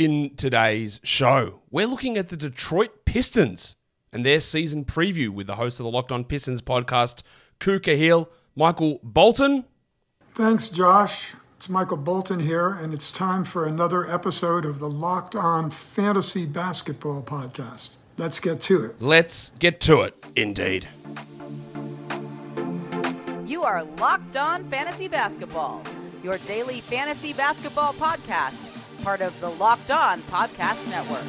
In today's show, we're looking at the Detroit Pistons and their season preview with the host of the Locked On Pistons podcast, Ku Khahil, Michael Bolton. Thanks, Josh. It's Michael Bolton here, and it's time for another episode of the Locked On Fantasy Basketball Podcast. Let's get to it. Let's get to it, indeed. You are Locked On Fantasy Basketball, your daily fantasy basketball podcast, part of the Locked On Podcast Network.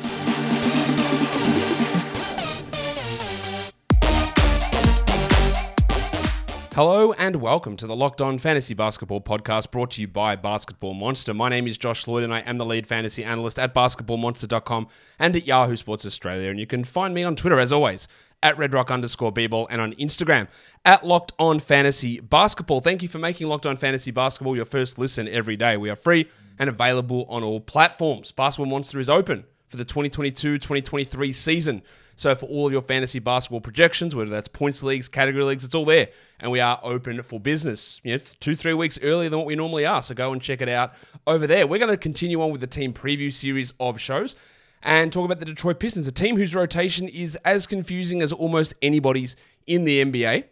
Hello and welcome to the Locked On Fantasy Basketball podcast brought to you by Basketball Monster. My name is Josh Lloyd and I am the lead fantasy analyst at basketballmonster.com and at Yahoo Sports Australia. And you can find me on Twitter as always at redrock underscore bball and on Instagram at Locked On Fantasy Basketball. Thank you for making Locked On Fantasy Basketball your first listen every day. We are free and available on all platforms. Basketball Monster is open for the 2022-2023 season. So for all of your fantasy basketball projections, whether that's points leagues, category leagues, it's all there. And we are open for business, you know, two, three weeks earlier than what we normally are. So go and check it out over there. We're going to continue on with the team preview series of shows and talk about the Detroit Pistons, a team whose rotation is as confusing as almost anybody's in the NBA.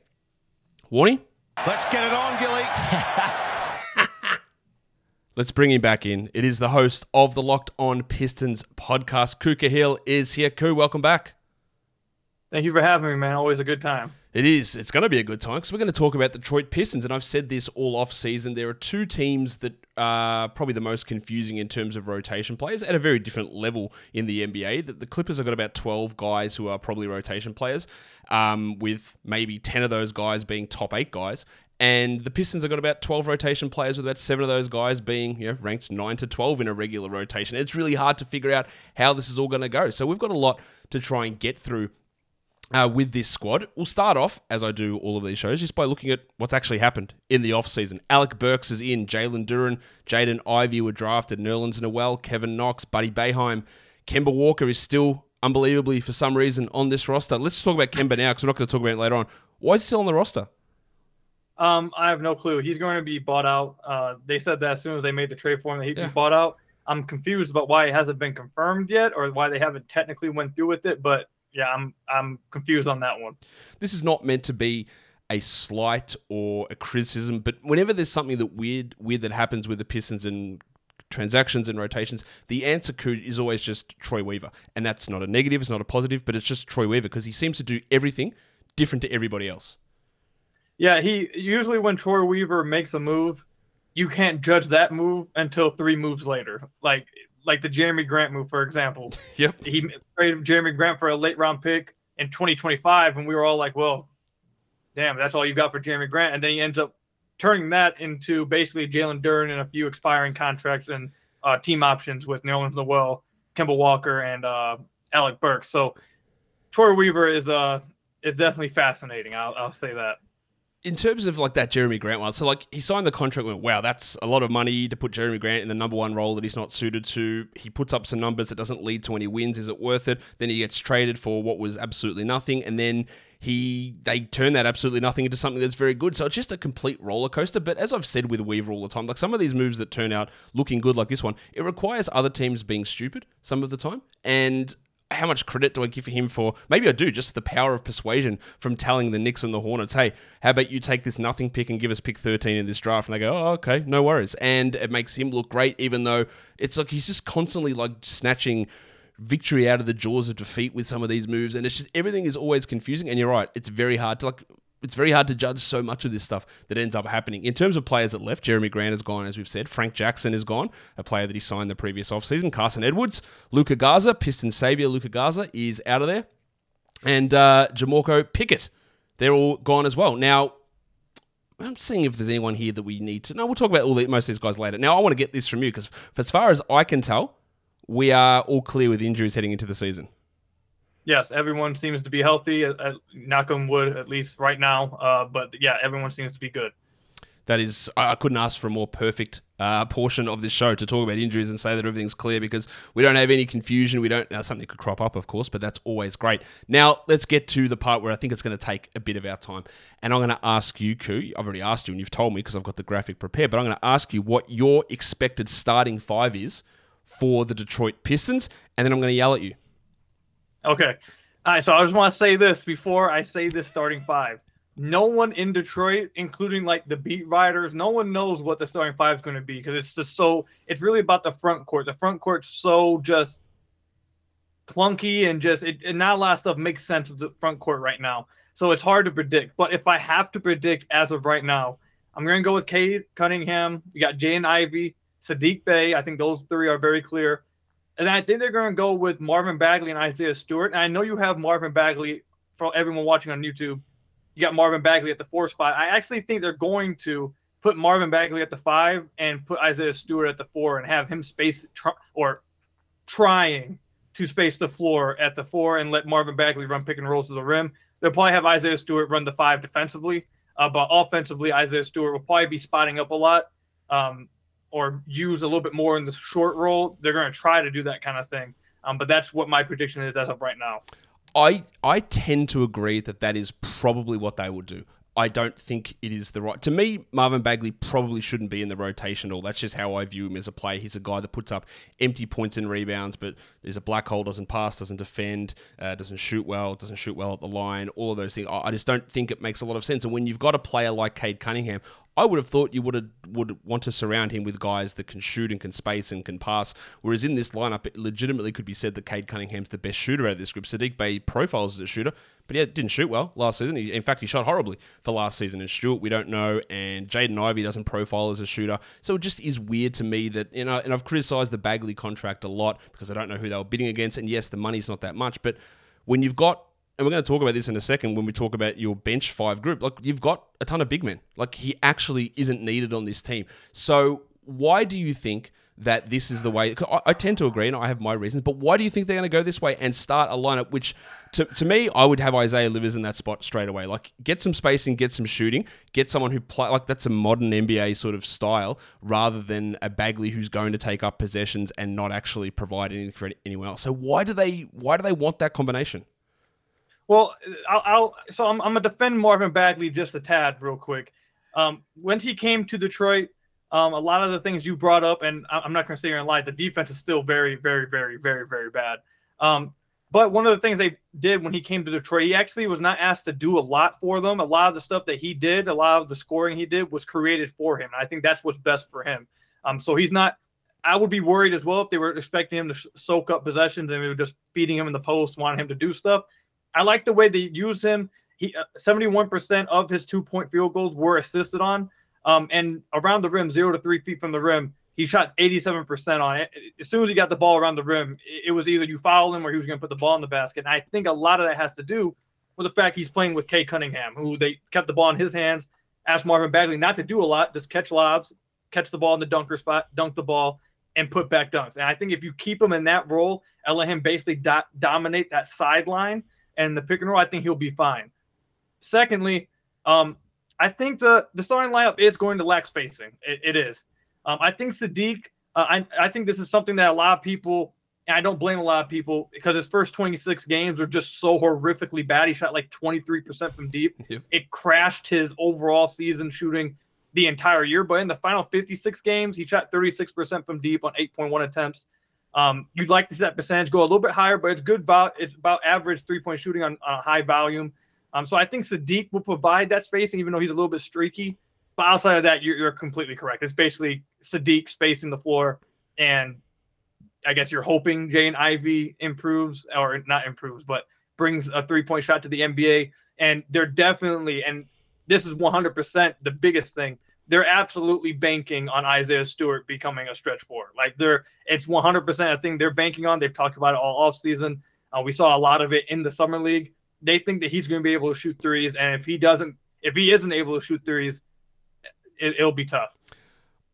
Warning. Let's get it on, Gilly. Let's bring him back in. It is the host of the Locked On Pistons podcast. Ku Khahil is here. Ku, welcome back. Thank you for having me, man. Always a good time. It is. It's going to be a good time because we're going to talk about Detroit Pistons. And I've said this all off season. There are two teams that are probably the most confusing in terms of rotation players at a very different level in the NBA. The, the Clippers have got about 12 guys who are probably rotation players, um, with maybe 10 of those guys being top eight guys. And the Pistons have got about 12 rotation players, with about seven of those guys being you know, ranked 9 to 12 in a regular rotation. It's really hard to figure out how this is all going to go. So we've got a lot to try and get through uh, with this squad. We'll start off, as I do all of these shows, just by looking at what's actually happened in the offseason. Alec Burks is in, Jalen Duren, Jaden Ivey were drafted, Nerlens Noel, Kevin Knox, Buddy Boeheim. Kemba Walker is still, unbelievably, for some reason, on this roster. Let's talk about Kemba now, because we're not going to talk about it later on. Why is he still on the roster? Um, I have no clue. He's going to be bought out. Uh, they said that as soon as they made the trade for him, that he'd Yeah. be bought out. I'm confused about why it hasn't been confirmed yet, or why they haven't technically went through with it. But yeah, I'm I'm confused on that one. this is not meant to be a slight or a criticism, but whenever there's something that weird weird that happens with the Pistons and transactions and rotations, the answer could is always just Troy Weaver. And that's not a negative, it's not a positive, but it's just Troy Weaver because he seems to do everything different to everybody else. Yeah, he usually when Troy Weaver makes a move, you can't judge that move until three moves later. Like like the Jerami Grant move, for example. Yep. he traded Jerami Grant for a late round pick in 2025, and we were all like, "Well, damn, that's all you got for Jerami Grant." And then he ends up turning that into basically Jalen Duren and a few expiring contracts and uh, team options with Nerlens Noel, Kemba Walker, and uh, Alec Burks. So Troy Weaver is uh is definitely fascinating. I'll, I'll say that. In terms of like that Jerami Grant one, so like he signed the contract, went wow, that's a lot of money to put Jerami Grant in the number one role that he's not suited to. He puts up some numbers that doesn't lead to any wins. Is it worth it? Then he gets traded for what was absolutely nothing, and then he they turn that absolutely nothing into something that's very good. So it's just a complete roller coaster. But as I've said with Weaver all the time, like some of these moves that turn out looking good, like this one, it requires other teams being stupid some of the time, and how much credit do I give him for? Maybe I do, just the power of persuasion from telling the Knicks and the Hornets, hey, how about you take this nothing pick and give us pick 13 in this draft? And they go, oh, okay, no worries. And it makes him look great, even though it's like he's just constantly like snatching victory out of the jaws of defeat with some of these moves. And it's just everything is always confusing. And you're right, it's very hard to like. It's very hard to judge so much of this stuff that ends up happening. In terms of players that left, Jerami Grant is gone, as we've said. Frank Jackson is gone, a player that he signed the previous offseason. Carson Edwards, Luka Garza, Piston savior Luka Garza is out of there. And uh, Jamorko Pickett, they're all gone as well. Now, I'm seeing if there's anyone here that we need to. No, we'll talk about all the, most of these guys later. Now, I want to get this from you because, as far as I can tell, we are all clear with injuries heading into the season. Yes, everyone seems to be healthy. Uh, uh, knock on wood, at least right now. Uh, but yeah, everyone seems to be good. That is, I couldn't ask for a more perfect uh, portion of this show to talk about injuries and say that everything's clear because we don't have any confusion. We don't. Now, something could crop up, of course, but that's always great. Now, let's get to the part where I think it's going to take a bit of our time. And I'm going to ask you, Ku, I've already asked you and you've told me because I've got the graphic prepared, but I'm going to ask you what your expected starting five is for the Detroit Pistons, and then I'm going to yell at you. Okay. All right. So I just want to say this before I say this starting five. No one in Detroit, including like the beat writers, no one knows what the starting five is going to be because it's just so. It's really about the front court. The front court's so just clunky and just it, and not a lot of stuff makes sense with the front court right now. So it's hard to predict. But if I have to predict as of right now, I'm going to go with Cade Cunningham. You got Jaden Ivey, Saddiq Bey. I think those three are very clear. And I think they're going to go with Marvin Bagley and Isaiah Stewart. And I know you have Marvin Bagley for everyone watching on YouTube. You got Marvin Bagley at the four spot. I actually think they're going to put Marvin Bagley at the five and put Isaiah Stewart at the four and have him space tr- or trying to space the floor at the four and let Marvin Bagley run pick and rolls to the rim. They'll probably have Isaiah Stewart run the five defensively, uh, but offensively, Isaiah Stewart will probably be spotting up a lot um, or use a little bit more in the short roll. They're going to try to do that kind of thing. Um, but that's what my prediction is as of right now. I I tend to agree that that is probably what they will do. I don't think it is the right. To me, Marvin Bagley probably shouldn't be in the rotation at all. That's just how I view him as a player. He's a guy that puts up empty points and rebounds, but is a black hole, doesn't pass, doesn't defend, uh, doesn't shoot well, doesn't shoot well at the line, all of those things. I just don't think it makes a lot of sense. And when you've got a player like Cade Cunningham, I would have thought you would have, would want to surround him with guys that can shoot and can space and can pass. Whereas in this lineup, it legitimately could be said that Cade Cunningham's the best shooter out of this group. Saddiq Bey profiles as a shooter, but he didn't shoot well last season. He, in fact, he shot horribly for last season. And Stewart, we don't know, and Jaden Ivey doesn't profile as a shooter. So it just is weird to me that you know. And I've criticised the Bagley contract a lot because I don't know who they were bidding against. And yes, the money's not that much, but when you've got and we're going to talk about this in a second when we talk about your bench five group. Like you've got a ton of big men. Like he actually isn't needed on this team. So why do you think that this is the way? I, tend to agree, and I have my reasons. But why do you think they're going to go this way and start a lineup which? To, to me, I would have Isaiah Livers in that spot straight away. Like, get some spacing, get some shooting, get someone who play like that's a modern NBA sort of style, rather than a Bagley who's going to take up possessions and not actually provide anything for anyone else. So why do they why do they want that combination? Well, I'll, I'll so I'm, I'm, gonna defend Marvin Bagley just a tad real quick. Um, when he came to Detroit, um, a lot of the things you brought up, and I'm not gonna say here and lie, the defense is still very, very, very, very, very bad. Um, but one of the things they did when he came to Detroit, he actually was not asked to do a lot for them. A lot of the stuff that he did, a lot of the scoring he did, was created for him. And I think that's what's best for him. Um, so he's not. I would be worried as well if they were expecting him to soak up possessions and they were just feeding him in the post, wanting him to do stuff. I like the way they used him. He uh, 71% of his two point field goals were assisted on. Um, and around the rim, zero to three feet from the rim, he shot 87% on it. As soon as he got the ball around the rim, it was either you foul him or he was going to put the ball in the basket. And I think a lot of that has to do with the fact he's playing with Cade Cunningham, who they kept the ball in his hands, asked Marvin Bagley not to do a lot, just catch lobs, catch the ball in the dunker spot, dunk the ball, and put back dunks. And I think if you keep him in that role and let him basically do- dominate that sideline – and the pick and roll, I think he'll be fine. Secondly, um, I think the the starting lineup is going to lack spacing. it, it is. Um, I think Saddiq. Uh, I I think this is something that a lot of people. And I don't blame a lot of people because his first 26 games were just so horrifically bad. He shot like 23% from deep. Yep. It crashed his overall season shooting the entire year. But in the final 56 games, he shot 36% from deep on 8.1 attempts. Um, you'd like to see that percentage go a little bit higher, but it's good. About it's about average three point shooting on, on high volume. Um, so I think Saddiq will provide that spacing, even though he's a little bit streaky. But outside of that, you're, you're completely correct. It's basically Saddiq spacing the floor, and I guess you're hoping Jaden Ivey improves or not improves, but brings a three point shot to the NBA. And they're definitely, and this is 100% the biggest thing they're absolutely banking on Isaiah Stewart becoming a stretch four. Like they're it's 100% a thing they're banking on. They've talked about it all off season. Uh, we saw a lot of it in the summer league. They think that he's going to be able to shoot threes, and if he doesn't, if he isn't able to shoot threes, it, it'll be tough.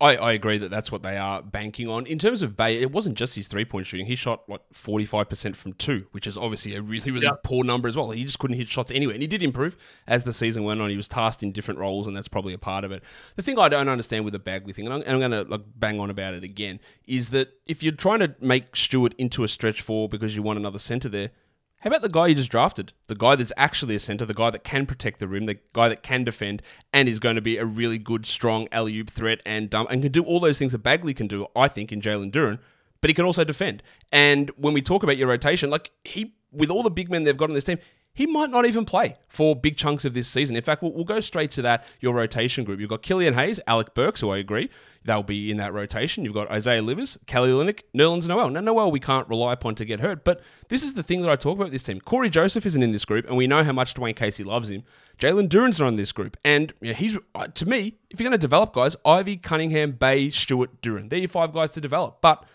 I, I agree that that's what they are banking on. In terms of Bey, it wasn't just his three point shooting. He shot, what, 45% from two, which is obviously a really, really yep. poor number as well. He just couldn't hit shots anywhere. And he did improve as the season went on. He was tasked in different roles, and that's probably a part of it. The thing I don't understand with the Bagley thing, and I'm, I'm going to like, bang on about it again, is that if you're trying to make Stewart into a stretch four because you want another center there, how about the guy you just drafted? The guy that's actually a center, the guy that can protect the rim, the guy that can defend, and is going to be a really good, strong alley oop threat and dump, and can do all those things that Bagley can do, I think, in Jalen Duren. but he can also defend. And when we talk about your rotation, like he, with all the big men they've got on this team, he might not even play for big chunks of this season. In fact, we'll, we'll, go straight to that, your rotation group. You've got Killian Hayes, Alec Burks, who I agree, they'll be in that rotation. You've got Isaiah Livers, Kelly Olynyk, Nerlens Noel. Now, Noel we can't rely upon to get hurt, but this is the thing that I talk about this team. Cory Joseph isn't in this group, and we know how much Dwane Casey loves him. Jalen Duren's not in this group, and you know, he's, uh, to me, if you're going to develop guys, Ivey, Cunningham, Bey, Stewart, Duren. They're your five guys to develop. But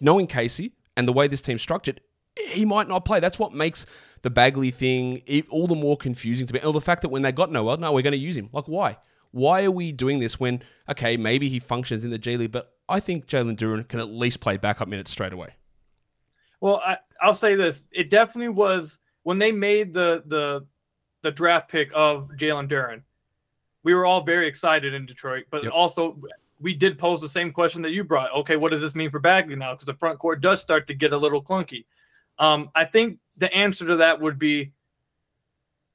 knowing Casey and the way this team's structured, he might not play. That's what makes the Bagley thing all the more confusing to me. Or the fact that when they got Noel, no, we're going to use him. Like, why? Why are we doing this when, okay, maybe he functions in the G League, but I think Jalen Duren can at least play backup minutes straight away. Well, I, I'll say this: it definitely was when they made the the the draft pick of Jalen Duren. We were all very excited in Detroit, but yep. also we did pose the same question that you brought. Okay, what does this mean for Bagley now? Because the front court does start to get a little clunky. Um, I think the answer to that would be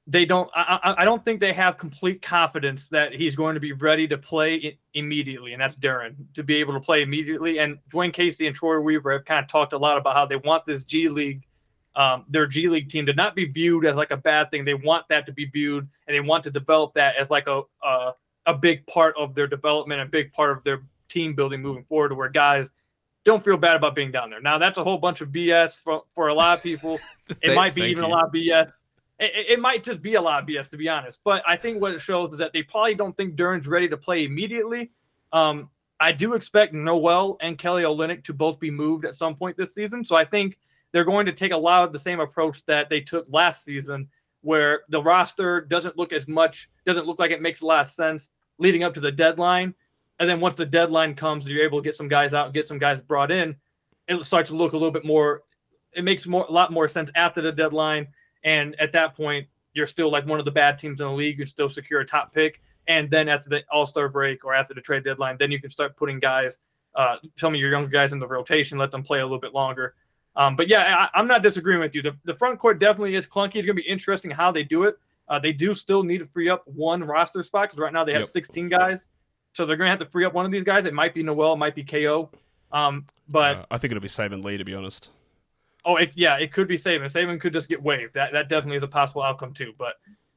they don't. I, I, don't think they have complete confidence that he's going to be ready to play immediately, and that's Duren to be able to play immediately. And Dwane Casey and Troy Weaver have kind of talked a lot about how they want this G League, um, their G League team, to not be viewed as like a bad thing. They want that to be viewed, and they want to develop that as like a a, a big part of their development, a big part of their team building moving forward, where guys don't feel bad about being down there. Now that's a whole bunch of BS for, for a lot of people. it might be even you. a lot of BS. It, it, might just be a lot of BS to be honest. But I think what it shows is that they probably don't think Duren's ready to play immediately. Um, I do expect Noel and Kelly Olynyk to both be moved at some point this season. So I think they're going to take a lot of the same approach that they took last season, where the roster doesn't look as much, doesn't look like it makes a lot of sense leading up to the deadline. And then once the deadline comes, you're able to get some guys out and get some guys brought in. It starts to look a little bit more. It makes more a lot more sense after the deadline. And at that point, you're still like one of the bad teams in the league. You still secure a top pick. And then after the All Star break or after the trade deadline, then you can start putting guys, uh, some of your younger guys in the rotation, let them play a little bit longer. Um, but yeah, I, am not disagreeing with you. The, the front court definitely is clunky. It's going to be interesting how they do it. Uh, they do still need to free up one roster spot because right now they have yep. 16 guys. So they're going to have to free up one of these guys. It might be Noel, it might be KO. Um, but uh, I think it'll be Saben Lee, to be honest. Oh, it, yeah, it could be Saben. Saben could just get waived. That that definitely is a possible outcome too. But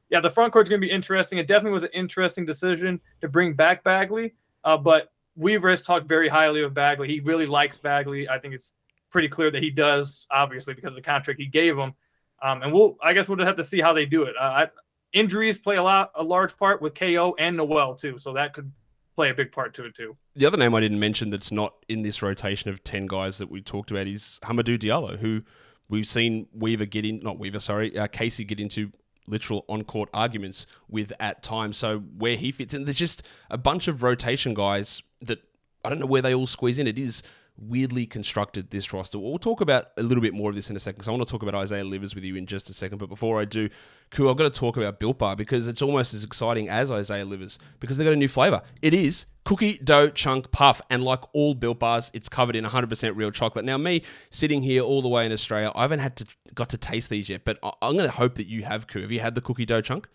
yeah, the front court's going to be interesting. It definitely was an interesting decision to bring back Bagley. Uh, but Weaver has talked very highly of Bagley. He really likes Bagley. I think it's pretty clear that he does, obviously, because of the contract he gave him. Um, and we'll, I guess, we'll just have to see how they do it. Uh, I, injuries play a lot, a large part with KO and Noel too, so that could play a big part to it too. The other name I didn't mention that's not in this rotation of 10 guys that we talked about is Hamidou Diallo, who we've seen Weaver get in, not Weaver, sorry, uh, Casey get into literal on court arguments with at times. So where he fits in, there's just a bunch of rotation guys that I don't know where they all squeeze in. It is weirdly constructed this roster. We'll talk about a little bit more of this in a second because I want to talk about Isaiah Livers with you in just a second. But before I do, cool, I've got to talk about Built Bar because it's almost as exciting as Isaiah Livers because they've got a new flavor. It is cookie dough chunk puff, and like all Built Bars, it's covered in 100% real chocolate. Now, me sitting here all the way in Australia, I haven't had to got to taste these yet, but I'm going to hope that you have. Ku, have you had the cookie dough chunk?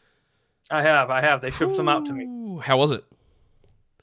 I have, I have. They shipped some out to me. How was it?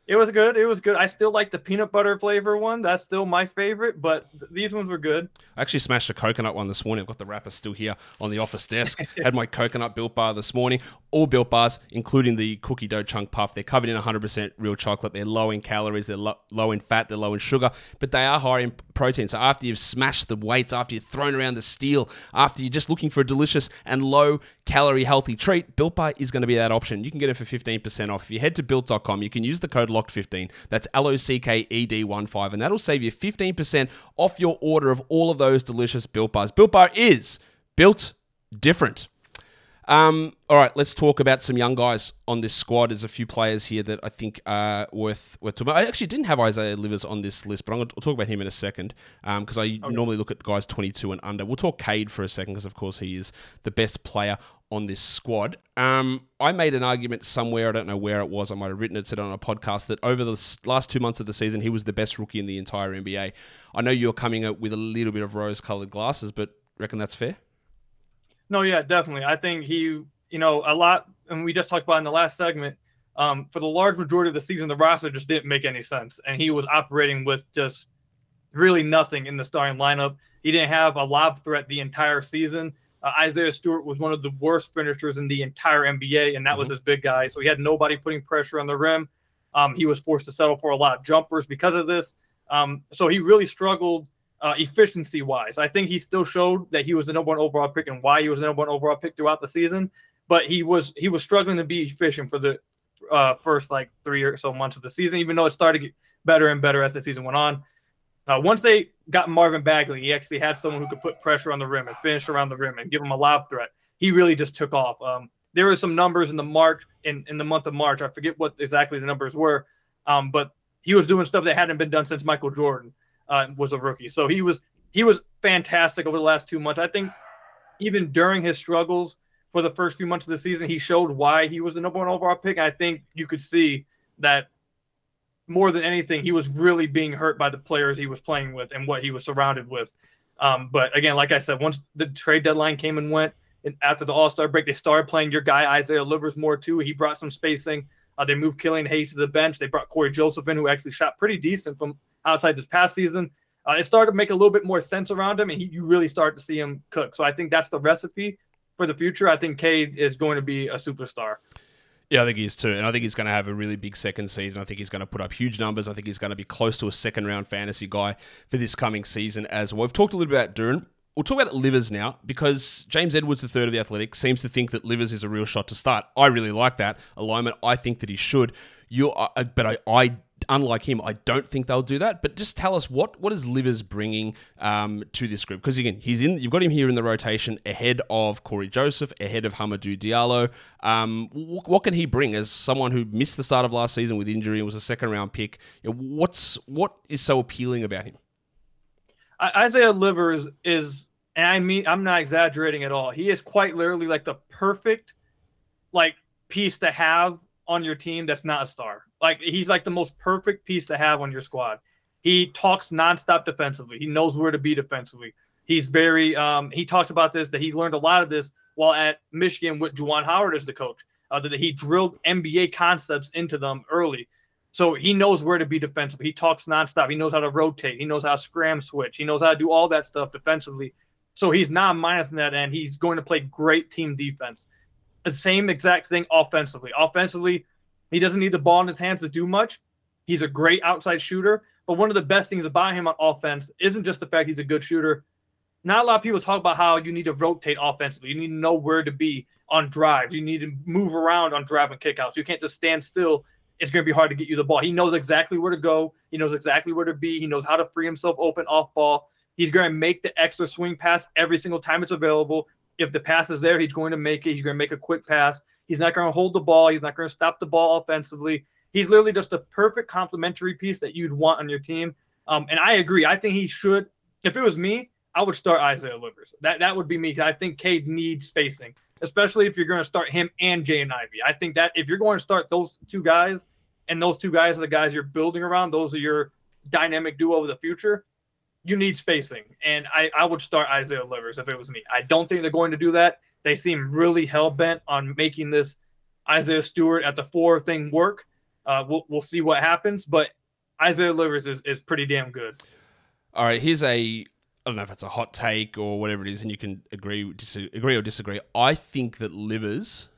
It was good. It was good. I still like the peanut butter flavor one. That's still my favorite, but th- these ones were good. I actually smashed a coconut one this morning. I've got the wrapper still here on the office desk. Had my coconut built bar this morning. All built bars, including the cookie dough chunk puff. They're covered in 100% real chocolate. They're low in calories. They're lo- low in fat. They're low in sugar, but they are high in protein. So after you've smashed the weights, after you've thrown around the steel, after you're just looking for a delicious and low calorie healthy treat, Built Bar is going to be that option. You can get it for 15% off. If you head to built.com, you can use the code LOCKED15. That's L O C K E D 1 5, and that'll save you 15% off your order of all of those delicious Built Bars. Built Bar is built different. Um, all right, let's talk about some young guys on this squad. There's a few players here that I think are worth worth talking about. I actually didn't have Isaiah Livers on this list, but I'm going to talk about him in a second because um, I okay. normally look at guys 22 and under. We'll talk Cade for a second because, of course, he is the best player on this squad. Um, I made an argument somewhere, I don't know where it was, I might have written it, said on a podcast, that over the last two months of the season, he was the best rookie in the entire NBA. I know you're coming up with a little bit of rose colored glasses, but reckon that's fair? No, yeah, definitely. I think he, you know, a lot, and we just talked about in the last segment, um, for the large majority of the season, the roster just didn't make any sense. And he was operating with just really nothing in the starting lineup. He didn't have a lob threat the entire season. Uh, Isaiah Stewart was one of the worst finishers in the entire NBA, and that mm-hmm. was his big guy. So he had nobody putting pressure on the rim. Um, he was forced to settle for a lot of jumpers because of this. Um, so he really struggled uh, efficiency wise. I think he still showed that he was the number one overall pick and why he was the number one overall pick throughout the season. But he was he was struggling to be efficient for the uh, first like three or so months of the season, even though it started to get better and better as the season went on. Uh, once they got Marvin Bagley, he actually had someone who could put pressure on the rim and finish around the rim and give him a lob threat. He really just took off. Um, there were some numbers in the March in, in the month of March. I forget what exactly the numbers were, um, but he was doing stuff that hadn't been done since Michael Jordan uh, was a rookie. So he was he was fantastic over the last two months. I think even during his struggles for the first few months of the season, he showed why he was the number one overall pick. I think you could see that more than anything, he was really being hurt by the players he was playing with and what he was surrounded with. Um, but again, like I said, once the trade deadline came and went, and after the All Star break, they started playing your guy Isaiah Livers more too. He brought some spacing. Uh, they moved Killian Hayes to the bench. They brought Cory Joseph in, who actually shot pretty decent from outside this past season. Uh, it started to make a little bit more sense around him, and he, you really start to see him cook. So I think that's the recipe for the future. I think Cade is going to be a superstar. Yeah, I think he is too. And I think he's going to have a really big second season. I think he's going to put up huge numbers. I think he's going to be close to a second round fantasy guy for this coming season as well. We've talked a little bit about Duren. We'll talk about Livers now because James Edwards, the third of the Athletic, seems to think that Livers is a real shot to start. I really like that alignment. I think that he should. You, uh, but I, I unlike him, I don't think they'll do that. But just tell us what what is Livers bringing um, to this group? Because again, he's in. You've got him here in the rotation ahead of Cory Joseph, ahead of Hamidou Diallo. Um, what can he bring as someone who missed the start of last season with injury and was a second round pick? What's what is so appealing about him? Isaiah Livers is, and I mean, I'm not exaggerating at all. He is quite literally like the perfect, like piece to have on your team that's not a star. Like he's like the most perfect piece to have on your squad. He talks nonstop defensively. He knows where to be defensively. He's very um, he talked about this that he learned a lot of this while at Michigan with Juwan Howard as the coach. Uh, that he drilled NBA concepts into them early. So he knows where to be defensive. He talks nonstop. He knows how to rotate. He knows how to scram switch. He knows how to do all that stuff defensively. So he's not minus in that end. He's going to play great team defense. The same exact thing offensively. Offensively, he doesn't need the ball in his hands to do much. He's a great outside shooter. But one of the best things about him on offense isn't just the fact he's a good shooter. Not a lot of people talk about how you need to rotate offensively. You need to know where to be on drives. You need to move around on drive and kickouts. You can't just stand still. It's going to be hard to get you the ball. He knows exactly where to go. He knows exactly where to be. He knows how to free himself open off ball. He's going to make the extra swing pass every single time it's available. If the pass is there, he's going to make it. He's going to make a quick pass. He's not going to hold the ball. He's not going to stop the ball offensively. He's literally just a perfect complementary piece that you'd want on your team. Um, and I agree. I think he should. If it was me, I would start Isaiah Livers. That that would be me. I think Cade needs spacing, especially if you're going to start him and Jaden Ivey. I think that if you're going to start those two guys, and those two guys are the guys you're building around, those are your dynamic duo of the future. You need spacing, and I, I would start Isaiah Livers if it was me. I don't think they're going to do that. They seem really hell bent on making this Isaiah Stewart at the four thing work. Uh, we'll, we'll see what happens, but Isaiah Livers is, is pretty damn good. All right, here's a I don't know if it's a hot take or whatever it is, and you can agree disagree or disagree. I think that Livers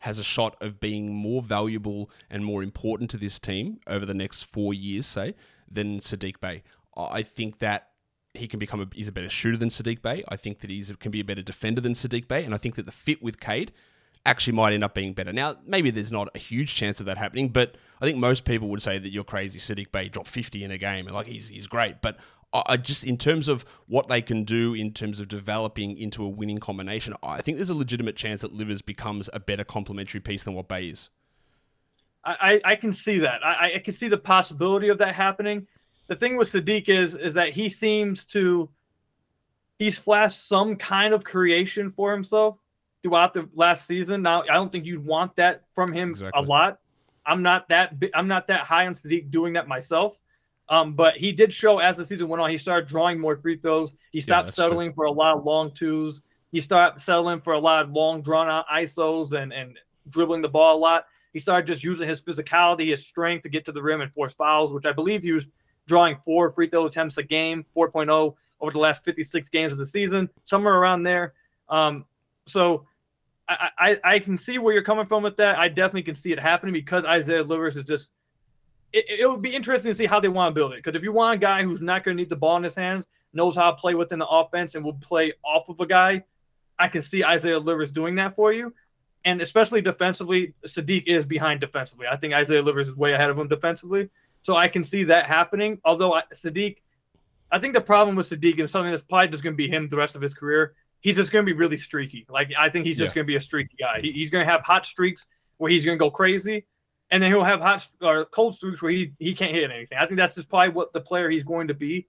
has a shot of being more valuable and more important to this team over the next four years, say, than Saddiq Bey. I think that he can become a, he's a better shooter than Saddiq Bey. I think that he can be a better defender than Saddiq Bey, and I think that the fit with Cade actually might end up being better. Now, maybe there's not a huge chance of that happening, but I think most people would say that you're crazy. Saddiq Bey dropped 50 in a game, and like he's he's great, but I just in terms of what they can do in terms of developing into a winning combination, I think there's a legitimate chance that Livers becomes a better complementary piece than what Bey is. I, I can see that. I, I can see the possibility of that happening the thing with Saddiq is is that he seems to he's flashed some kind of creation for himself throughout the last season. Now, I don't think you'd want that from him exactly. a lot. I'm not that I'm not that high on Sadiq doing that myself. Um, but he did show as the season went on, he started drawing more free throws. He stopped yeah, settling true. for a lot of long twos. He started settling for a lot of long drawn out ISOs and and dribbling the ball a lot. He started just using his physicality, his strength to get to the rim and force fouls, which I believe he was drawing four free throw attempts a game, 4.0 over the last 56 games of the season, somewhere around there. Um, so I, I, I can see where you're coming from with that. I definitely can see it happening because Isaiah Livers is just. It, it would be interesting to see how they want to build it. Because if you want a guy who's not going to need the ball in his hands, knows how to play within the offense, and will play off of a guy, I can see Isaiah Livers doing that for you. And especially defensively, Saddiq is behind defensively. I think Isaiah Livers is way ahead of him defensively. So I can see that happening. Although Saddiq, I think the problem with Saddiq and something that's probably just going to be him the rest of his career he's just going to be really streaky. Like I think he's just yeah. going to be a streaky guy. He, he's going to have hot streaks where he's going to go crazy, and then he'll have hot or cold streaks where he he can't hit anything. I think that's just probably what the player he's going to be.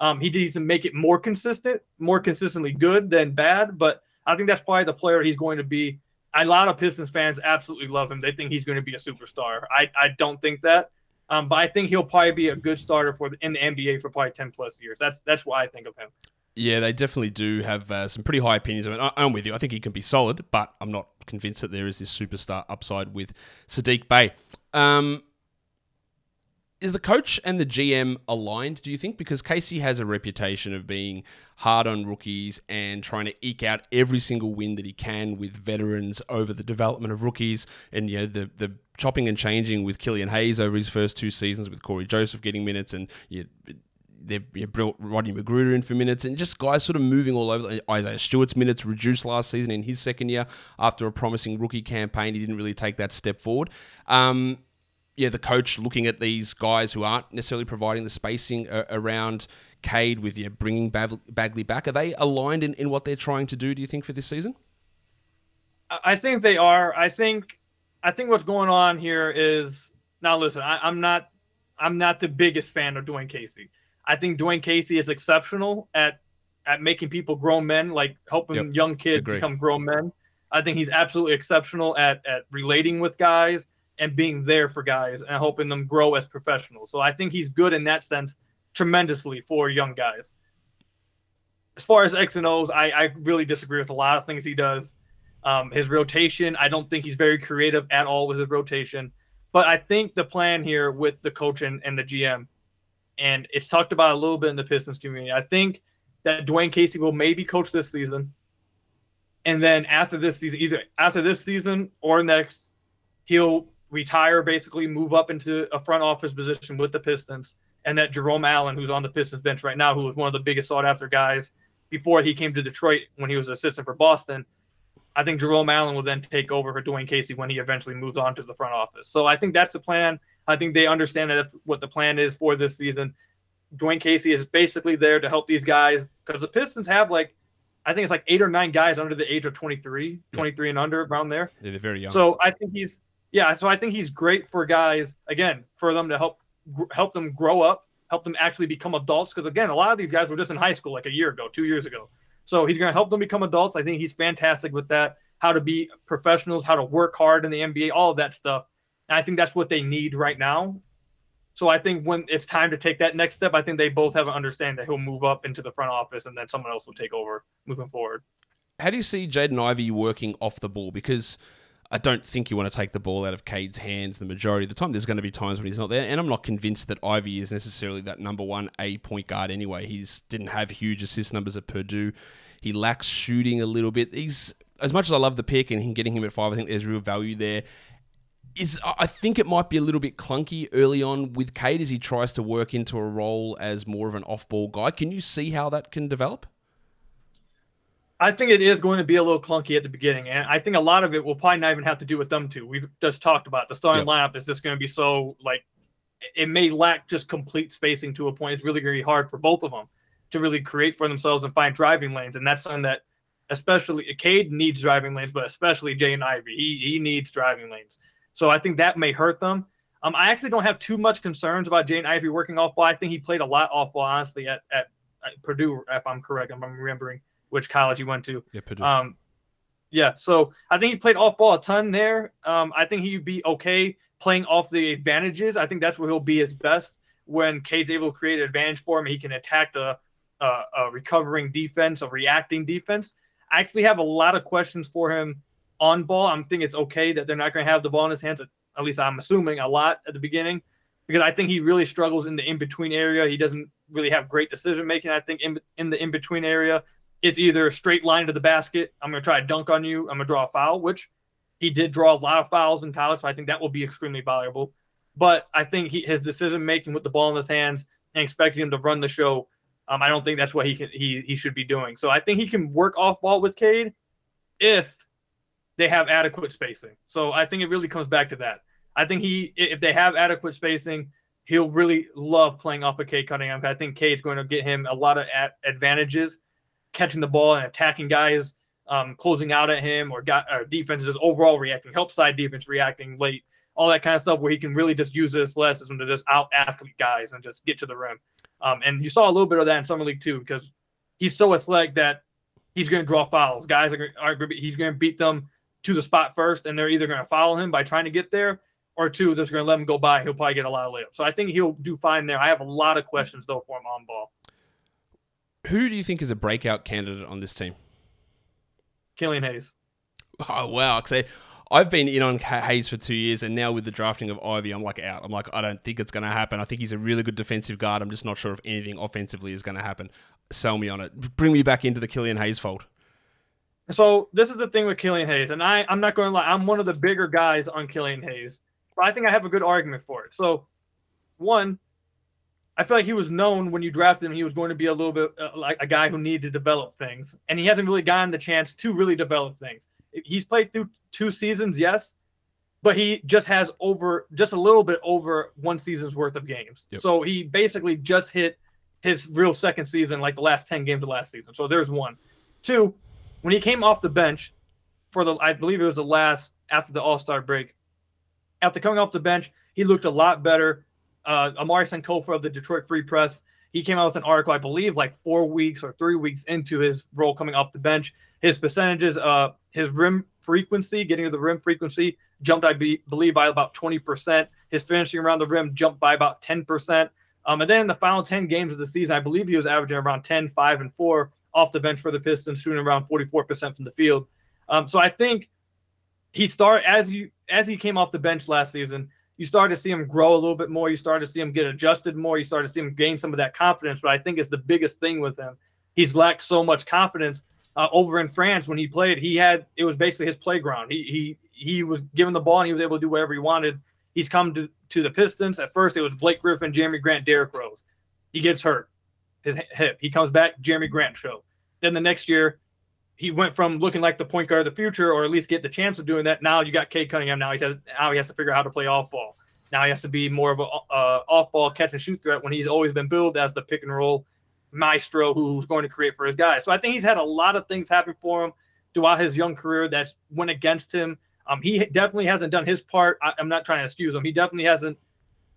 Um, he needs to make it more consistent, more consistently good than bad. But I think that's probably the player he's going to be. A lot of Pistons fans absolutely love him. They think he's going to be a superstar. I, I don't think that. Um, but I think he'll probably be a good starter for the, in the NBA for probably ten plus years. That's that's what I think of him. Yeah, they definitely do have uh, some pretty high opinions of it. I, am with you. I think he can be solid, but I'm not convinced that there is this superstar upside with Saddiq Bey. Um, is the coach and the GM aligned, do you think? Because Casey has a reputation of being hard on rookies and trying to eke out every single win that he can with veterans over the development of rookies and you know the the chopping and changing with Killian Hayes over his first two seasons with Cory Joseph getting minutes and you they you brought Rodney McGruder in for minutes and just guys sort of moving all over. Isaiah Stewart's minutes reduced last season in his second year after a promising rookie campaign. He didn't really take that step forward. Um, yeah, the coach looking at these guys who aren't necessarily providing the spacing uh, around Cade with yeah, bringing Bagley back. Are they aligned in, in what they're trying to do, do you think, for this season? I think they are. I think I think what's going on here is now listen, I, I'm not I'm not the biggest fan of Dwane Casey. I think Dwane Casey is exceptional at at making people grown men, like helping yep. young kids Agree. become grown men. I think he's absolutely exceptional at at relating with guys and being there for guys and helping them grow as professionals. So I think he's good in that sense tremendously for young guys. As far as X and O's, I, I really disagree with a lot of things he does. Um, his rotation, I don't think he's very creative at all with his rotation. But I think the plan here with the coach and, and the GM and it's talked about a little bit in the Pistons community. I think that Dwane Casey will maybe coach this season, and then after this season, either after this season or next, he'll retire, basically move up into a front office position with the Pistons, and that Jerome Allen, who's on the Pistons bench right now, who was one of the biggest sought after guys before he came to Detroit when he was assistant for Boston. I think Jerome Allen will then take over for Dwane Casey when he eventually moves on to the front office. So I think that's the plan. I think they understand that what the plan is for this season. Dwane Casey is basically there to help these guys because the Pistons have like, I think it's like eight or nine guys under the age of 23, 23 and under around there. Yeah, they're very young. So I think he's, yeah, so I think he's great for guys, again, for them to help help them grow up, help them actually become adults. Because again, a lot of these guys were just in high school like a year ago, two years ago. So he's going to help them become adults. I think he's fantastic with that. How to be professionals, how to work hard in the NBA, all of that stuff. And I think that's what they need right now. So I think when it's time to take that next step, I think they both have an understanding that he'll move up into the front office and then someone else will take over moving forward. How do you see Jaden Ivey working off the ball? Because I don't think you want to take the ball out of Cade's hands the majority of the time. There's going to be times when he's not there, and I'm not convinced that Ivey is necessarily that number one A point guard anyway. He's didn't have huge assist numbers at Purdue. He lacks shooting a little bit. He's as much as I love the pick and getting him at five, I think there's real value there is I think it might be a little bit clunky early on with Cade as he tries to work into a role as more of an off-ball guy. Can you see how that can develop? I think it is going to be a little clunky at the beginning, and I think a lot of it will probably not even have to do with them two. We've just talked about the starting yep. lineup is just going to be so like it may lack just complete spacing to a point. It's really going to be hard for both of them to really create for themselves and find driving lanes, and that's something that especially Cade needs driving lanes, but especially Jaden Ivey, he he needs driving lanes. So I think that may hurt them. Um, I actually don't have too much concerns about Jaden Ivey working off ball. I think he played a lot off ball, honestly, at, at, at Purdue, if I'm correct. If I'm remembering which college he went to. Yeah, Purdue. Um, yeah, so I think he played off ball a ton there. Um, I think he'd be okay playing off the advantages. I think that's where he'll be his best when Cade's able to create an advantage for him. He can attack the uh, a recovering defense, a reacting defense. I actually have a lot of questions for him on ball. I'm thinking it's okay that they're not going to have the ball in his hands. At, least I'm assuming a lot at the beginning. because I think he really struggles in the in between area. He doesn't really have great decision making. I think in in the in between area, it's either a straight line to the basket. I'm going to try to dunk on you. I'm going to draw a foul, which he did draw a lot of fouls in college. So I think that will be extremely valuable. But I think he, his decision making with the ball in his hands and expecting him to run the show, um, I don't think that's what he can he he should be doing. So I think he can work off ball with Cade if they have adequate spacing. So I think it really comes back to that. I think he if they have adequate spacing, he'll really love playing off of Cade Cunningham. I think Cade's going to get him a lot of advantages catching the ball and attacking guys, um, closing out at him, or got or defenses overall reacting, help side defense reacting late, all that kind of stuff where he can really just use this athleticism to just out athlete guys and just get to the rim. Um, and you saw a little bit of that in summer league too, because he's so athletic that he's going to draw fouls. Guys are, he's going to beat them to the spot first, and they're either going to follow him by trying to get there, or two, they're just going to let him go by. He'll probably get a lot of layups. So I think he'll do fine there. I have a lot of questions though for him on ball. Who do you think is a breakout candidate on this team? Killian Hayes. Oh wow! Say, I've been in on Hayes for two years, and now with the drafting of Ivey, I'm like out. I'm like, I don't think it's going to happen. I think he's a really good defensive guard. I'm just not sure if anything offensively is going to happen. Sell me on it. Bring me back into the Killian Hayes fold. So this is the thing with Killian Hayes, and I, I'm not going to lie. I'm one of the bigger guys on Killian Hayes, but I think I have a good argument for it. So, one, I feel like he was known when you drafted him, he was going to be a little bit uh, like a guy who needed to develop things, and he hasn't really gotten the chance to really develop things. He's played through two seasons, yes, but he just has over just a little bit over one season's worth of games. Yep. So he basically just hit his real second season, like the last ten games of last season. So there's one. Two, when he came off the bench for the, I believe it was the last after the All Star break. After coming off the bench, he looked a lot better uh, Omari Sankofa of the Detroit Free Press. He came out with an article, I believe, like four weeks or three weeks into his role coming off the bench. His percentages, uh, his rim frequency, getting to the rim frequency, jumped, I be, believe, by about 20%. His finishing around the rim jumped by about 10%. Um, and then in the final 10 games of the season, I believe he was averaging around 10, 5, and 4 off the bench for the Pistons, shooting around 44% from the field. Um, so I think he started as you as he came off the bench last season, you start to see him grow a little bit more. You start to see him get adjusted more. You start to see him gain some of that confidence. But I think it's the biggest thing with him. He's lacked so much confidence uh, over in France when he played. He had it was basically his playground. He he he was given the ball and he was able to do whatever he wanted. He's come to, to the Pistons. At first, it was Blake Griffin, Jerami Grant, Derrick Rose. He gets hurt, his hip. He comes back, Jerami Grant show. Then the next year, he went from looking like the point guard of the future, or at least get the chance of doing that. Now you got Cade Cunningham. Now he has now he has to figure out how to play off ball. Now he has to be more of a uh, off ball catch and shoot threat when he's always been billed as the pick and roll maestro who's going to create for his guys. So I think he's had a lot of things happen for him throughout his young career that's went against him. Um, he definitely hasn't done his part. I, am not trying to excuse him. He definitely hasn't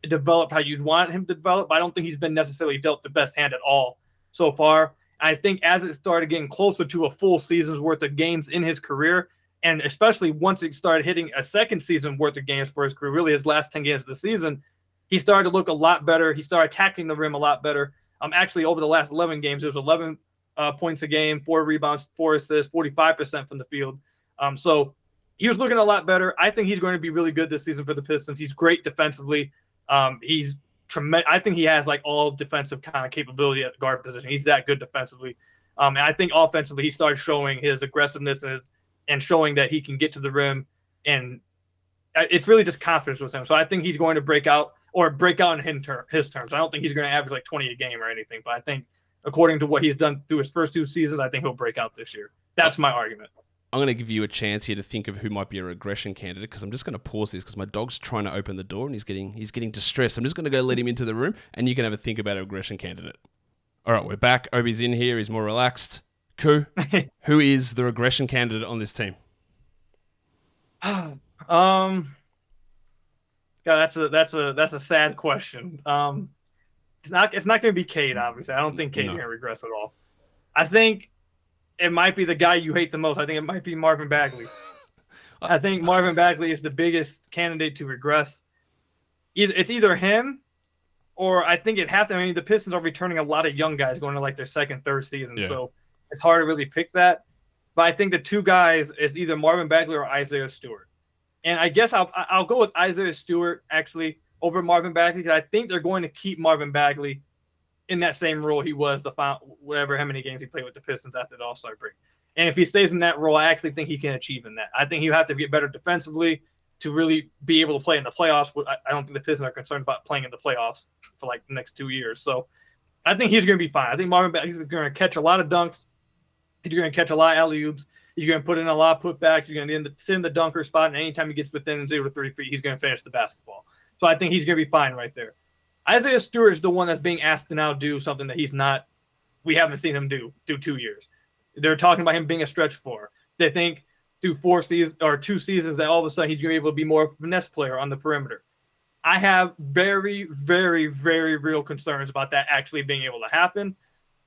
developed how you'd want him to develop. I don't think he's been necessarily dealt the best hand at all so far. I think as it started getting closer to a full season's worth of games in his career, and especially once it started hitting a second season worth of games for his career, really his last 10 games of the season, he started to look a lot better. He started attacking the rim a lot better. Um, actually, over the last 11 games, it was 11 uh, points a game, four rebounds, four assists, 45% from the field. Um, so he was looking a lot better. I think he's going to be really good this season for the Pistons. He's great defensively. Um, he's tremendous. I think he has like all defensive kind of capability at the guard position. He's that good defensively. Um, and I think offensively, he started showing his aggressiveness and, and showing that he can get to the rim. And uh, it's really just confidence with him. So I think he's going to break out or break out in his, ter- his terms. I don't think he's going to average like 20 a game or anything, but I think according to what he's done through his first two seasons, I think he'll break out this year. That's my argument. I'm going to give you a chance here to think of who might be a regression candidate because I'm just going to pause this because my dog's trying to open the door and he's getting he's getting distressed. I'm just going to go let him into the room and you can have a think about a regression candidate. All right, we're back. Obi's in here. He's more relaxed. Ku, who is the regression candidate on this team? um, God, that's a that's a that's a sad question. Um, it's not it's not going to be Cade. Obviously, I don't think Cade's no. going to regress at all. I think it might be the guy you hate the most. I think it might be Marvin Bagley. I think Marvin Bagley is the biggest candidate to regress. Either it's either him or I think it has to. I mean, the Pistons are returning a lot of young guys going to like their second, third season, yeah. so it's hard to really pick that. But I think the two guys is either Marvin Bagley or Isaiah Stewart. And I guess I'll I'll go with Isaiah Stewart actually over Marvin Bagley because I think they're going to keep Marvin Bagley in that same role he was the final, whatever how many games he played with the Pistons after the All Star break. And if he stays in that role, I actually think he can achieve in that. I think he'll have to get better defensively to really be able to play in the playoffs. I don't think the Pistons are concerned about playing in the playoffs for like the next two years. So I think he's going to be fine. I think Marvin Bagley is going to catch a lot of dunks. He's going to catch a lot of alley oops. He's going to put in a lot of putbacks. He's going to the, sit in the dunker spot, and anytime he gets within zero to three feet, he's going to finish the basketball. So I think he's going to be fine right there. Isaiah Stewart is the one that's being asked to now do something that he's not. We haven't seen him do through two years. They're talking about him being a stretch four. They think through four seasons or two seasons that all of a sudden he's going to be able to be more of a finesse player on the perimeter. I have very, very, very real concerns about that actually being able to happen.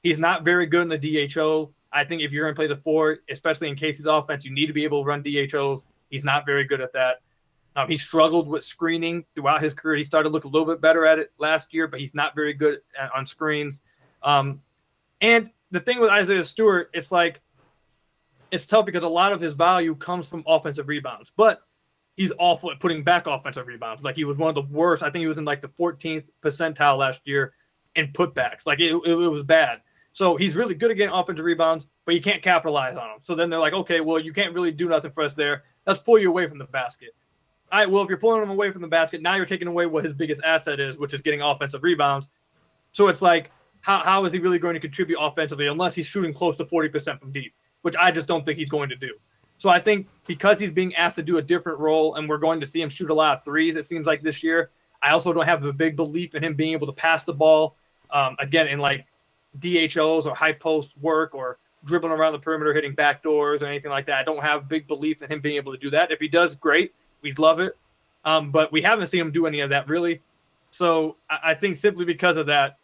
He's not very good in the DHO. I think if you're going to play the four, especially in Casey's offense, you need to be able to run DHOs. He's not very good at that. Um, he struggled with screening throughout his career. He started to look a little bit better at it last year, but he's not very good at, on screens. Um, and the thing with Isaiah Stewart, it's like it's tough because a lot of his value comes from offensive rebounds, but he's awful at putting back offensive rebounds. Like he was one of the worst. I think he was in like the 14th percentile last year in putbacks. Like it, it, it was bad. So he's really good at getting offensive rebounds, but you can't capitalize on them. So then they're like, okay, well, you can't really do nothing for us there. Let's pull you away from the basket. All right, well, if you're pulling him away from the basket, now you're taking away what his biggest asset is, which is getting offensive rebounds. So it's like, how, how is he really going to contribute offensively unless he's shooting close to 40% from deep, which I just don't think he's going to do. So I think because he's being asked to do a different role and we're going to see him shoot a lot of threes, it seems like this year, I also don't have a big belief in him being able to pass the ball um, again in like DHOs or high post work or dribbling around the perimeter, hitting back doors or anything like that. I don't have big belief in him being able to do that. If he does, great. We'd love it. Um, but we haven't seen him do any of that really. So I, I think simply because of that,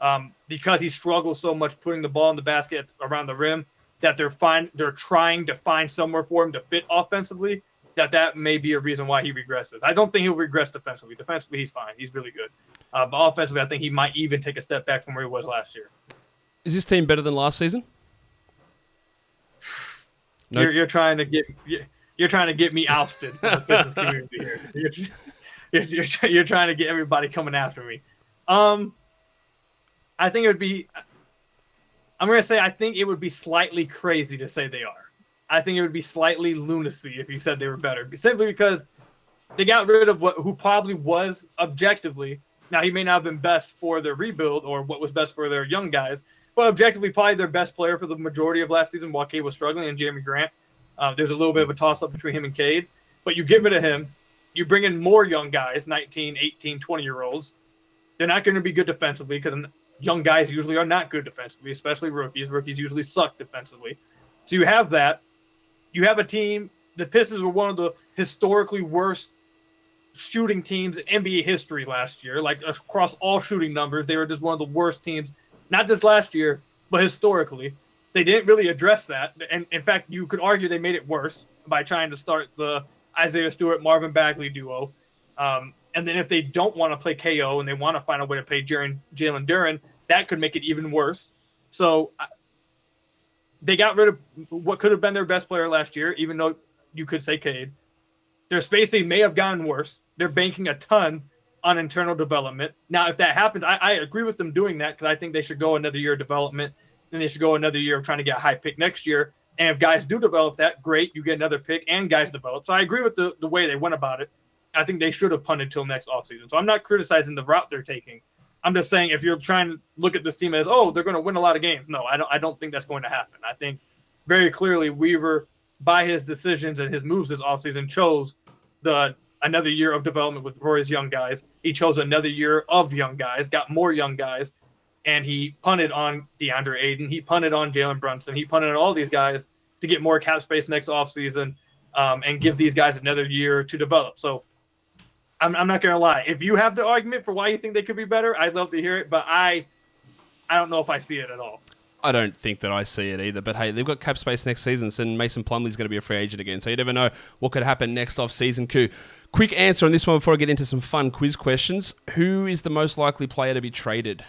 um, because he struggles so much putting the ball in the basket around the rim, that they're find they're trying to find somewhere for him to fit offensively. That that may be a reason why he regresses. I don't think he'll regress defensively. Defensively, he's fine. He's really good. Uh, but offensively, I think he might even take a step back from where he was last year. Is this team better than last season? No. You're, you're trying to get you're trying to get me ousted from the business community here. You're, you're, you're, trying to get everybody coming after me. Um, I think it would be. I'm gonna say I think it would be slightly crazy to say they are. I think it would be slightly lunacy if you said they were better, simply because they got rid of what who probably was objectively. Now he may not have been best for their rebuild or what was best for their young guys, but objectively probably their best player for the majority of last season while Cade was struggling and Jerami Grant. Uh, there's a little bit of a toss up between him and Cade, but you give it to him. You bring in more young guys, 19, 18, 20 year olds. They're not going to be good defensively because young guys usually are not good defensively, especially rookies. Rookies usually suck defensively. So you have that. You have a team. The Pistons were one of the historically worst shooting teams in NBA history last year. Like across all shooting numbers, they were just one of the worst teams, not just last year, but historically. They didn't really address that. And in fact, you could argue they made it worse by trying to start the Isaiah Stewart Marvin Bagley duo. Um, and then if they don't want to play KO and they want to find a way to play Jalen Duren, that could make it even worse. So they got rid of what could have been their best player last year, even though you could say Cade. Their spacing may have gotten worse. They're banking a ton on internal development. Now, if that happens, I, I agree with them doing that because I think they should go another year of development then they should go another year of trying to get a high pick next year. And if guys do develop that, great, you get another pick and guys develop. So I agree with the, the way they went about it. I think they should have punted till next offseason. So I'm not criticizing the route they're taking. I'm just saying if you're trying to look at this team as, oh, they're going to win a lot of games. No, I don't I don't think that's going to happen. I think very clearly Weaver, by his decisions and his moves this offseason, chose the another year of development with Roy's young guys. He chose another year of young guys, got more young guys, and he punted on DeAndre Ayton. He punted on Jalen Brunson. He punted on all these guys to get more cap space next offseason um, and give these guys another year to develop. So I'm, I'm not going to lie. If you have the argument for why you think they could be better, I'd love to hear it. But I, I don't know if I see it at all. I don't think that I see it either. But hey, they've got cap space next season, so Mason Plumlee's going to be a free agent again. So you never know what could happen next off season. Ku. Quick answer on this one before I get into some fun quiz questions. Who is the most likely player to be traded?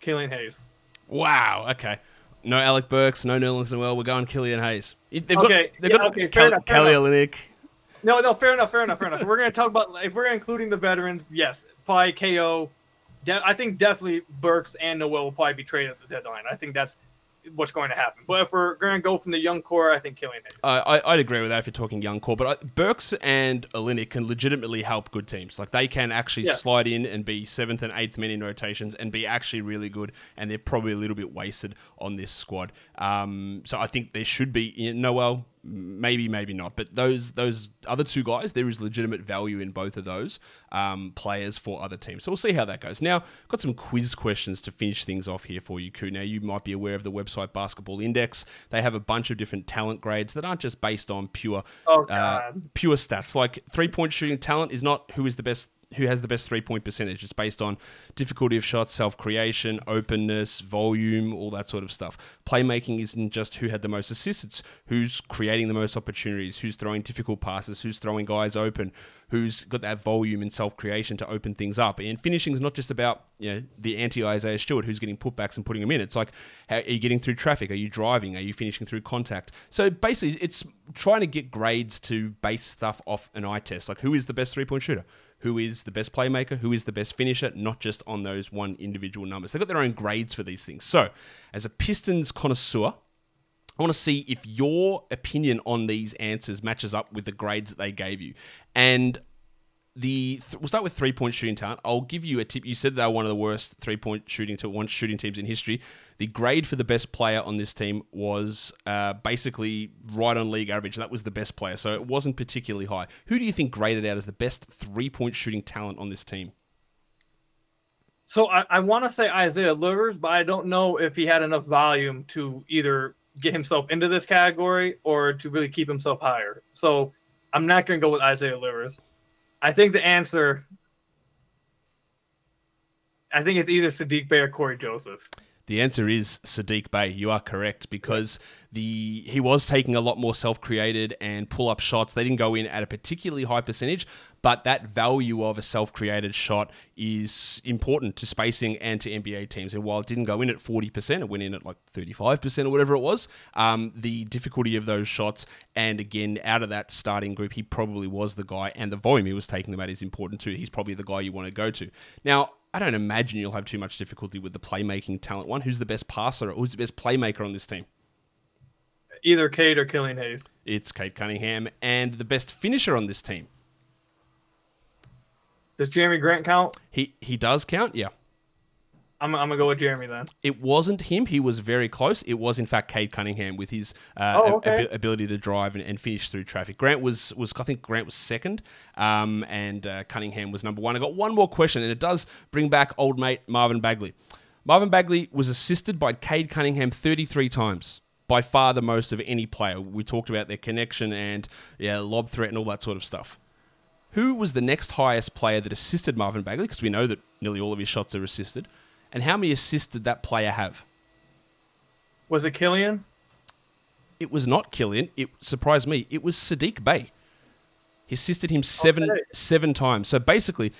Killian Hayes. Wow. Okay. No Alec Burks, no Nerlens Noel. We're going Killian Hayes. They've got, okay. They've yeah, got okay. Enough, Kelly Olynyk. No, no, fair enough, fair enough, fair enough. We're gonna talk about if we're including the veterans, yes, probably KO. De- I think definitely Burks and Noel will probably be traded at the deadline. I think that's what's going to happen. But if we're going to go from the young core, I think Killian Hayes. Uh, I, I'd agree with that if you're talking young core, but I, Burks and Olynyk can legitimately help good teams. Like they can actually Yeah. slide in and be seventh and eighth men in rotations and be actually really good, and they're probably a little bit wasted on this squad. Um, so I think there should be you know, Noel, maybe, maybe not, but those those other two guys, there is legitimate value in both of those um, players for other teams. So we'll see how that goes. Now, got some quiz questions to finish things off here for you, Ku. Now, you might be aware of the website Basketball Index. They have a bunch of different talent grades that aren't just based on pure Oh, uh, pure stats. Like three point shooting talent is not who is the best. Who has the best three point percentage? It's based on difficulty of shots, self creation, openness, volume, all that sort of stuff. Playmaking isn't just who had the most assists, it's who's creating the most opportunities, who's throwing difficult passes, who's throwing guys open, who's got that volume and self creation to open things up. And finishing is not just about you know the anti Isaiah Stewart who's getting putbacks and putting them in. It's like how, are you getting through traffic? Are you driving? Are you finishing through contact? So basically, it's trying to get grades to base stuff off an eye test. Like who is the best three point shooter? Who is the best playmaker? Who is the best finisher? Not just on those one individual numbers. They've got their own grades for these things. So, as a Pistons connoisseur, I want to see if your opinion on these answers matches up with the grades that they gave you. And the th- we'll start with three point shooting talent. I'll give you a tip. You said they were one of the worst three point shooting to one shooting teams in history. The grade for the best player on this team was uh, basically right on league average. That was the best player, so it wasn't particularly high. Who do you think graded out as the best three point shooting talent on this team? So I, I want to say Isaiah Livers, but I don't know if he had enough volume to either get himself into this category or to really keep himself higher. So I'm not going to go with Isaiah Livers. I think the answer, I think it's either Saddiq Bey or Cory Joseph. The answer is Saddiq Bey. You are correct because the he was taking a lot more self-created and pull-up shots. They didn't go in at a particularly high percentage, but that value of a self-created shot is important to spacing and to NBA teams. And while it didn't go in at 40%, it went in at like 35% or whatever it was. Um, the difficulty of those shots, and again, out of that starting group, he probably was the guy, and the volume he was taking them at is important too. He's probably the guy you want to go to. Now, I don't imagine you'll have too much difficulty with the playmaking talent one. Who's the best passer or who's the best playmaker on this team? Either Cade or Killian Hayes. It's Cade Cunningham. And the best finisher on this team? Does Jerami Grant count? He he does count, yeah. I'm, I'm going to go with Jerami then. It wasn't him. He was very close. It was, in fact, Cade Cunningham with his uh, Oh, okay. abi- ability to drive and, and finish through traffic. Grant was, was I think Grant was second, um, and uh, Cunningham was number one. I got one more question, and it does bring back old mate Marvin Bagley. Marvin Bagley was assisted by Cade Cunningham 33 times. By far the most of any player. We talked about their connection and yeah, lob threat and all that sort of stuff. Who was the next highest player that assisted Marvin Bagley? Because we know that nearly all of his shots are assisted. And how many assists did that player have? Was it Killian? It was not Killian. It surprised me. It was Saddiq Bey. He assisted him oh, seven Okay. seven times. So basically,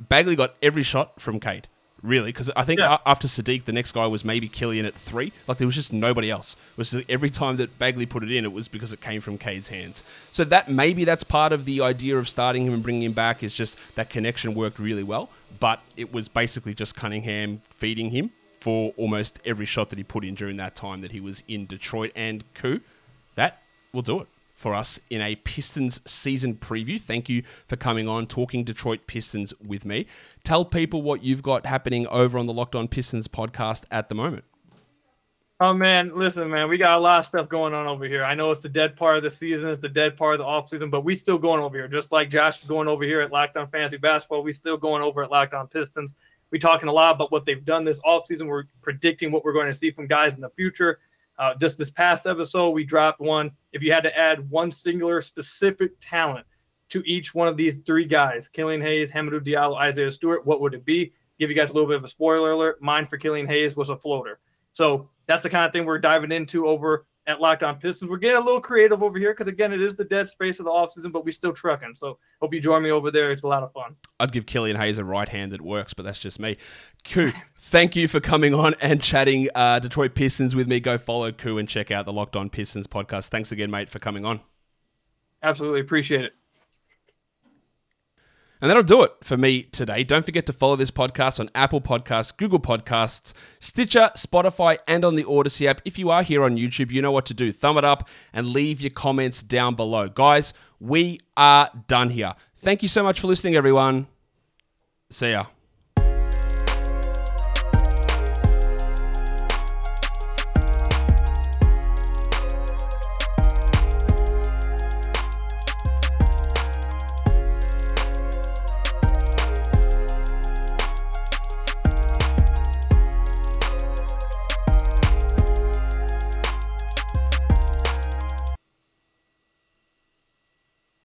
Bagley got every shot from Cade. Really, because I think Yeah. after Saddiq, the next guy was maybe Killian at three. Like there was just nobody else. It was every time that Bagley put it in, it was because it came from Cade's hands. So that maybe that's part of the idea of starting him and bringing him back is just that connection worked really well. But it was basically just Cunningham feeding him for almost every shot that he put in during that time that he was in Detroit and Ku. That will do it for us in a Pistons season preview. Thank you for coming on, talking Detroit Pistons with me. Tell people what you've got happening over on the Locked On Pistons podcast at the moment. Oh man, listen, man, we got a lot of stuff going on over here. I know it's the dead part of the season, it's the dead part of the off season, but we still going over here. Just like Josh is going over here at Locked On Fantasy Basketball, we still going over at Locked On Pistons. We talking a lot about what they've done this off season. We're predicting what we're going to see from guys in the future. Uh, just this past episode, we dropped one. If you had to add one singular specific talent to each one of these three guys, Killian Hayes, Hamidou Diallo, Isaiah Stewart, what would it be? Give you guys a little bit of a spoiler alert. Mine for Killian Hayes was a floater. So that's the kind of thing we're diving into over at Locked On Pistons. We're getting a little creative over here because again, it is the dead space of the offseason, but we're still trucking. So hope you join me over there. It's a lot of fun. I'd give Killian Hayes a right hand that works, but that's just me. Ku, thank you for coming on and chatting uh, Detroit Pistons with me. Go follow Ku and check out the Locked On Pistons podcast. Thanks again, mate, for coming on. Absolutely appreciate it. And that'll do it for me today. Don't forget to follow this podcast on Apple Podcasts, Google Podcasts, Stitcher, Spotify, and on the Odyssey app. If you are here on YouTube, you know what to do. Thumb it up and leave your comments down below. Guys, we are done here. Thank you so much for listening, everyone. See ya.